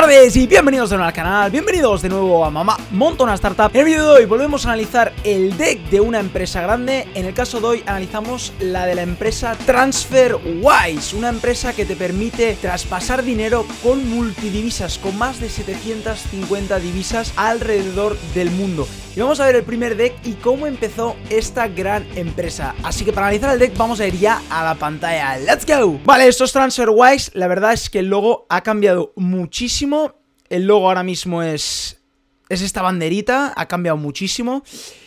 tardes y bienvenidos de nuevo al canal, bienvenidos de nuevo a Mamá Montona Startup. En el vídeo de hoy volvemos a analizar el deck de una empresa grande. En el caso de hoy analizamos la de la empresa TransferWise, una empresa que te permite traspasar dinero con multidivisas, con más de 750 divisas alrededor del mundo. Y vamos a ver el primer deck y cómo empezó esta gran empresa. Así que para analizar el deck vamos a ir ya a la pantalla. ¡Let's go! Vale, esto es TransferWise. La verdad es que el logo ha cambiado muchísimo. El logo ahora mismo es, es esta banderita, ha cambiado muchísimo.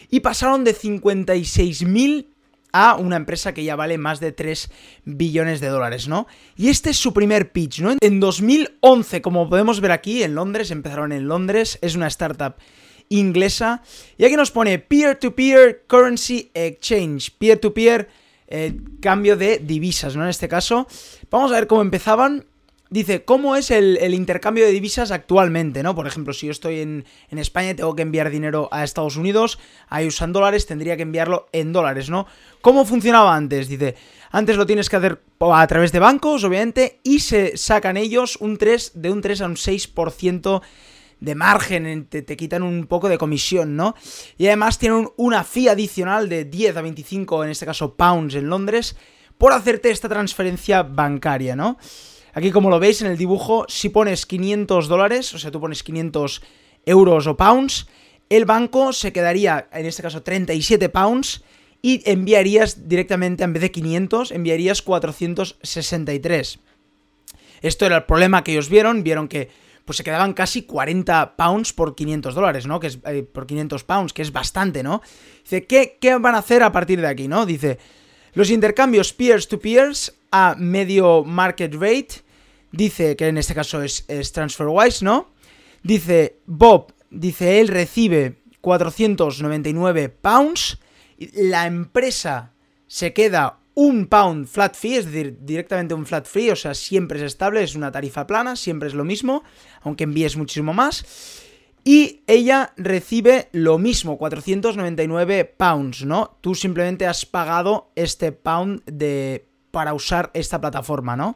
Y pasaron de 56.000 a una empresa que ya vale más de 3 billones de dólares, ¿no? Y este es su primer pitch, ¿no? En 2011, como podemos ver aquí, en Londres, empezaron en Londres, es una startup inglesa. Y aquí nos pone Peer-to-Peer Currency Exchange. Peer-to-Peer, eh, cambio de divisas, ¿no? En este caso. Vamos a ver cómo empezaban. Dice, ¿cómo es el, intercambio de divisas actualmente? ¿no? Por ejemplo, si yo estoy en, en, España y tengo que enviar dinero a Estados Unidos, ahí usan dólares, tendría que enviarlo en dólares, ¿no? ¿Cómo funcionaba antes? Dice, antes lo tienes que hacer a través de bancos, obviamente, y se sacan ellos un 3, de un 3 a un 6% de margen, te, quitan un poco de comisión, ¿no? Y además tienen una fee adicional de 10 a 25, en este caso pounds en Londres, por hacerte esta transferencia bancaria, ¿no? Aquí como lo veis en el dibujo, si pones 500 dólares, o sea, tú pones 500 euros o pounds, el banco se quedaría, en este caso, 37 pounds y enviarías directamente, en vez de 500, enviarías 463. Esto era el problema que ellos vieron, vieron que pues se quedaban casi 40 pounds por 500 dólares, ¿no? Que es eh, por 500 pounds, que es bastante, ¿no? Dice, ¿qué, ¿qué van a hacer a partir de aquí, no? Dice, los intercambios peers to peers a medio market rate, dice que en este caso es, es TransferWise, ¿no? Dice, Bob, dice, él recibe 499 pounds, la empresa se queda un pound flat fee, es decir, directamente un flat fee, o sea, siempre es estable, es una tarifa plana, siempre es lo mismo, aunque envíes muchísimo más. Y ella recibe lo mismo, 499 pounds, ¿no? Tú simplemente has pagado este pound de, para usar esta plataforma, ¿no?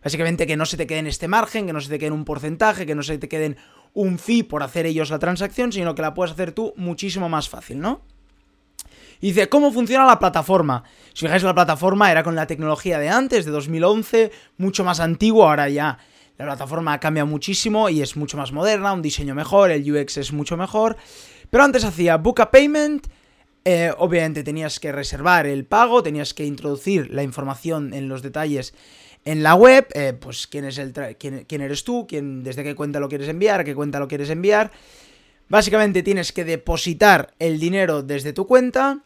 Básicamente que no se te quede en este margen, que no se te quede en un porcentaje, que no se te queden un fee por hacer ellos la transacción, sino que la puedes hacer tú muchísimo más fácil, ¿no? Y dice, ¿cómo funciona la plataforma? Si fijáis, la plataforma era con la tecnología de antes, de 2011, mucho más antiguo, ahora ya la plataforma cambia muchísimo y es mucho más moderna, un diseño mejor, el UX es mucho mejor. Pero antes hacía book a payment, eh, obviamente tenías que reservar el pago, tenías que introducir la información en los detalles en la web, eh, pues quién, es quién, quién, eres tú, quién, desde qué cuenta lo quieres enviar, qué cuenta lo quieres enviar. Básicamente tienes que depositar el dinero desde tu cuenta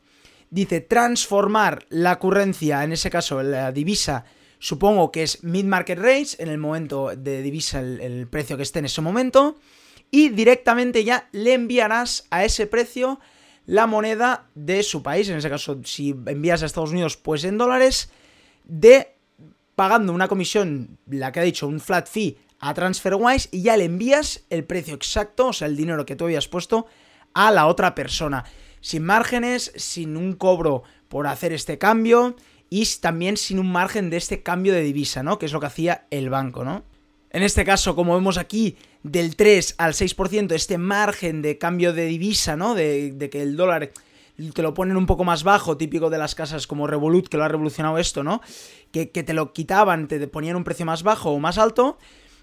dice transformar la ocurrencia, en ese caso la divisa, supongo que es mid-market rates, en el momento de divisa el, precio que esté en ese momento, y directamente ya le enviarás a ese precio la moneda de su país, en ese caso si envías a Estados Unidos pues en dólares, de pagando una comisión, la que ha dicho, un flat fee a TransferWise y ya le envías el precio exacto, o sea, el dinero que tú habías puesto a la otra persona sin márgenes, sin un cobro por hacer este cambio y también sin un margen de este cambio de divisa, ¿no? Que es lo que hacía el banco, ¿no? En este caso, como vemos aquí, del 3 al 6%, este margen de cambio de divisa, ¿no? De, que el dólar te lo ponen un poco más bajo, típico de las casas como Revolut, que lo ha revolucionado esto, ¿no? Que, te lo quitaban, te ponían un precio más bajo o más alto,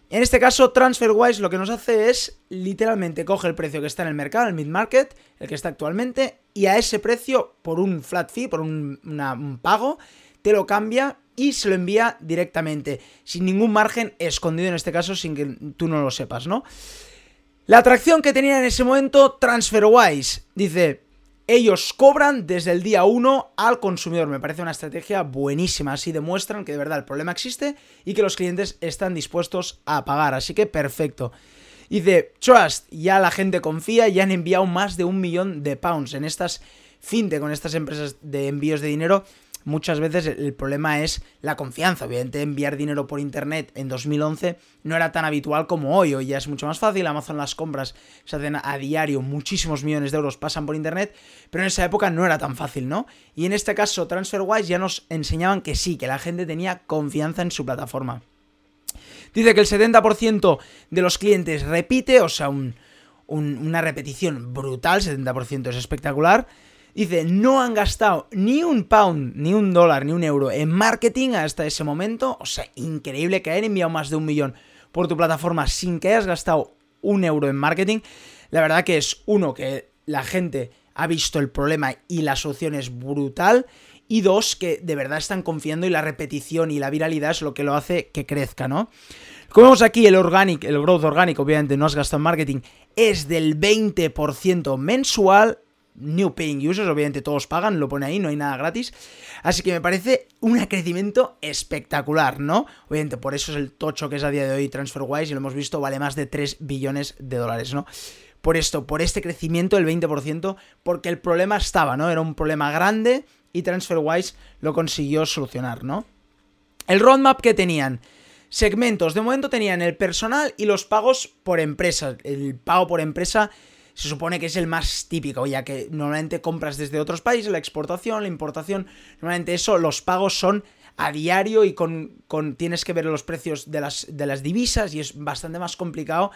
en este caso, TransferWise lo que nos hace es literalmente coge el precio que está en el mercado, el mid-market, el que está actualmente, y a ese precio, por un flat fee, por un, pago, te lo cambia y se lo envía directamente, sin ningún margen escondido en este caso, sin que tú no lo sepas, ¿no? La atracción que tenía en ese momento TransferWise dice, ellos cobran desde el día 1 al consumidor. Me parece una estrategia buenísima. Así demuestran que de verdad el problema existe y que los clientes están dispuestos a pagar. Así que perfecto. Y de Trust, ya la gente confía y han enviado más de un millón de pounds en estas fintech, con estas empresas de envíos de dinero muchas veces el problema es la confianza. Obviamente enviar dinero por internet en 2011 no era tan habitual como hoy. Hoy ya es mucho más fácil. Amazon las compras se hacen a diario, muchísimos millones de euros pasan por internet, pero en esa época no era tan fácil, ¿no? Y en este caso TransferWise ya nos enseñaban que sí, que la gente tenía confianza en su plataforma. Dice que el 70% de los clientes repite, o sea, una repetición brutal, 70% es espectacular. Dice, no han gastado ni un pound, ni un dólar, ni un euro en marketing hasta ese momento. O sea, increíble que hayan enviado más de un millón por tu plataforma sin que hayas gastado un euro en marketing. La verdad que es uno que la gente ha visto el problema y la solución es brutal. Y dos, que de verdad están confiando y la repetición y la viralidad es lo que lo hace que crezca, ¿no? Como vemos aquí, el organic, el growth orgánico, obviamente no has gastado en marketing, es del 20% mensual. New paying users, obviamente todos pagan, lo pone ahí, no hay nada gratis. Así que me parece un crecimiento espectacular, ¿no? Obviamente por eso es el tocho que es a día de hoy TransferWise y lo hemos visto, vale más de 3 billones de dólares, ¿no? Por esto, por este crecimiento del 20%, porque el problema estaba, ¿no? Era un problema grande y TransferWise lo consiguió solucionar, ¿no? El roadmap que tenían, segmentos, de momento tenían el personal y los pagos por empresa. El pago por empresa se supone que es el más típico, ya que normalmente compras desde otros países, la exportación, la importación, normalmente eso, los pagos son a diario y con, con tienes que ver los precios de las, de las divisas y es bastante más complicado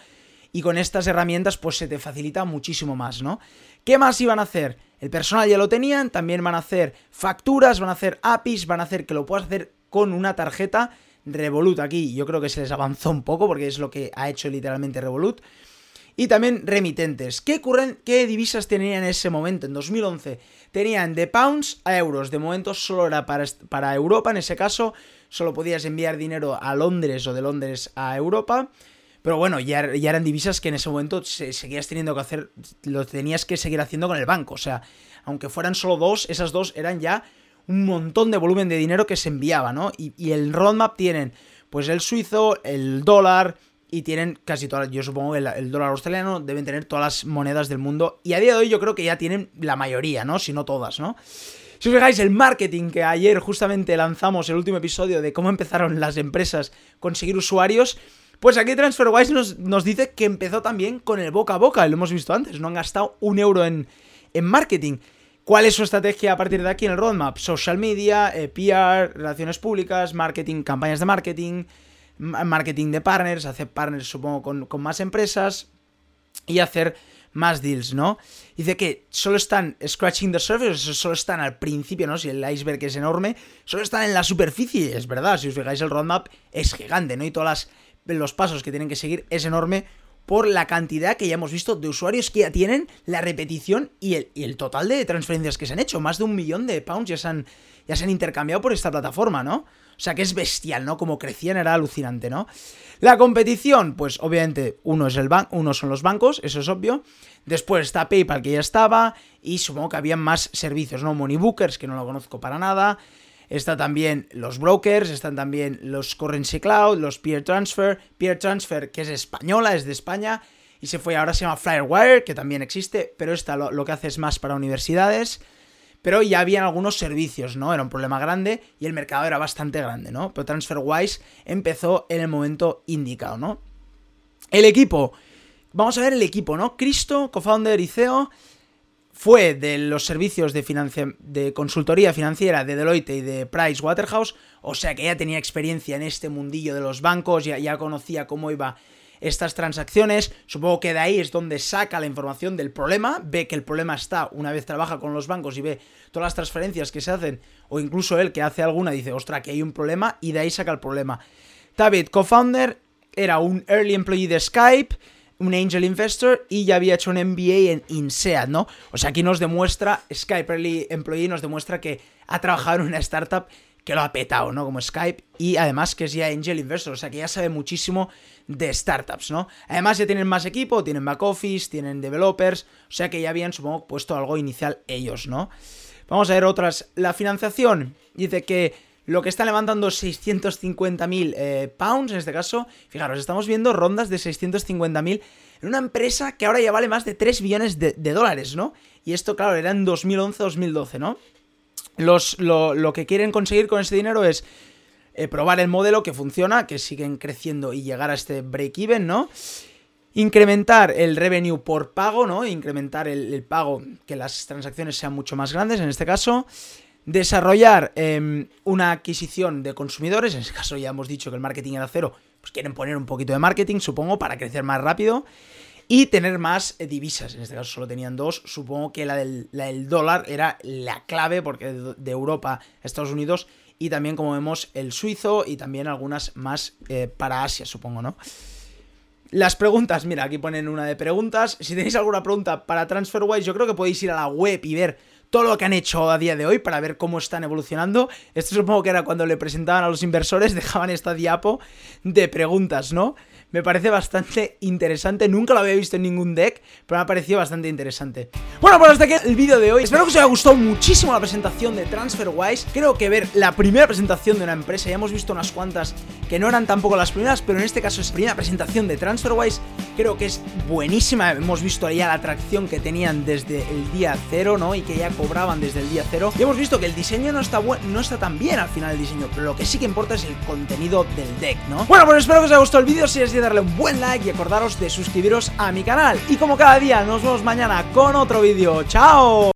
y con estas herramientas pues se te facilita muchísimo más, ¿no? ¿Qué más iban a hacer? El personal ya lo tenían, también van a hacer facturas, van a hacer APIs, van a hacer que lo puedas hacer con una tarjeta Revolut aquí, yo creo que se les avanzó un poco porque es lo que ha hecho literalmente Revolut. Y también remitentes. ¿Qué, ¿Qué divisas tenían en ese momento? En 2011 tenían de pounds a euros. De momento solo era para, para Europa. En ese caso solo podías enviar dinero a Londres o de Londres a Europa. Pero bueno, ya, ya, eran divisas que en ese momento seguías teniendo que hacer, lo tenías que seguir haciendo con el banco. O sea, aunque fueran solo dos, esas dos eran ya un montón de volumen de dinero que se enviaba, ¿no? Y, y el roadmap tienen, pues el suizo, el dólar, y tienen casi todas, yo supongo que el, dólar australiano deben tener todas las monedas del mundo y a día de hoy yo creo que ya tienen la mayoría, ¿no? Si no todas, ¿no? Si os fijáis, el marketing que ayer justamente lanzamos el último episodio de cómo empezaron las empresas a conseguir usuarios, pues aquí TransferWise nos, nos dice que empezó también con el boca a boca, lo hemos visto antes, no han gastado un euro en, en marketing. ¿Cuál es su estrategia a partir de aquí en el roadmap? Social media, eh, PR, relaciones públicas, marketing, campañas de marketing, marketing de partners, hacer partners supongo con, más empresas y hacer más deals, ¿no? Dice que solo están scratching the surface, solo están al principio, ¿no? Si el iceberg es enorme, solo están en la superficie, es verdad, si os fijáis el roadmap es gigante, ¿no? Y todos los pasos que tienen que seguir es enorme por la cantidad que ya hemos visto de usuarios que ya tienen, la repetición y el, y el total de transferencias que se han hecho. Más de un millón de pounds ya se han, ya se han intercambiado por esta plataforma, ¿no? O sea que es bestial, ¿no? Como crecían era alucinante, ¿no? La competición, pues obviamente uno es el uno son los bancos, eso es obvio. Después está PayPal que ya estaba y supongo que había más servicios, ¿no? Moneybookers que no lo conozco para nada. Está también los brokers, están también los Currency Cloud, los Peer Transfer, Peer Transfer que es española, es de España y se fue ahora se llama Flywire, que también existe, pero esta lo que hace es más para universidades pero ya habían algunos servicios, ¿no? Era un problema grande y el mercado era bastante grande, ¿no? Pero TransferWise empezó en el momento indicado, ¿no? El equipo. Vamos a ver el equipo, ¿no? Cristo, co-founder y CEO, fue de los servicios de, de consultoría financiera de Deloitte y de Price Waterhouse, o sea que ya tenía experiencia en este mundillo de los bancos, ya, ya conocía cómo iba estas transacciones. Supongo que de ahí es donde saca la información del problema, ve que el problema está una vez trabaja con los bancos y ve todas las transferencias que se hacen, o incluso él que hace alguna dice, ostra, que hay un problema, y de ahí saca el problema. David, co-founder, era un early employee de Skype, un angel investor y ya había hecho un MBA en INSEAD, ¿no? O sea, aquí nos demuestra, Skype Early Employee nos demuestra que ha trabajado en una startup que lo ha petado, ¿no? Como Skype y además que es ya angel investor, o sea que ya sabe muchísimo de startups, ¿no? Además ya tienen más equipo, tienen back office, tienen developers, o sea que ya habían, supongo, puesto algo inicial ellos, ¿no? Vamos a ver otras. La financiación dice que lo que está levantando 650.000 eh, pounds en este caso. Fijaros, estamos viendo rondas de 650.000 en una empresa que ahora ya vale más de 3 billones de, dólares, ¿no? Y esto, claro, era en 2011-2012, ¿no? Lo, que quieren conseguir con ese dinero es eh, probar el modelo que funciona, que siguen creciendo y llegar a este break-even, ¿no? Incrementar el revenue por pago, ¿no? Incrementar el, pago, que las transacciones sean mucho más grandes, en este caso. Desarrollar em, una adquisición de consumidores, en este caso ya hemos dicho que el marketing era cero, pues quieren poner un poquito de marketing, supongo, para crecer más rápido y tener más eh, divisas. En este caso solo tenían dos. Supongo que la del, dólar era la clave porque de Europa a Estados Unidos y también como vemos el suizo y también algunas más eh, para Asia, supongo, ¿no? Las preguntas, mira, aquí ponen una de preguntas. Si tenéis alguna pregunta para TransferWise, yo creo que podéis ir a la web y ver todo lo que han hecho a día de hoy para ver cómo están evolucionando. Esto supongo que era cuando le presentaban a los inversores, dejaban esta diapo de preguntas, ¿no? me parece bastante interesante. Nunca lo había visto en ningún deck, pero me ha parecido bastante interesante. Bueno, pues hasta aquí el vídeo de hoy. Espero que os haya gustado muchísimo la presentación de TransferWise. Creo que ver la primera presentación de una empresa, ya hemos visto unas cuantas que no eran tampoco las primeras, pero en este caso es la primera presentación de TransferWise. Creo que es buenísima. Hemos visto ya la atracción que tenían desde el día cero, ¿no? Y que ya cobraban desde el día cero. Y hemos visto que el diseño no está, no está tan bien al final el diseño, pero lo que sí que importa es el contenido del deck, ¿no? Bueno, pues espero que os haya gustado el vídeo. Si es darle un buen like y acordaros de suscribiros a mi canal. Y como cada día, nos vemos mañana con otro vídeo. ¡Chao!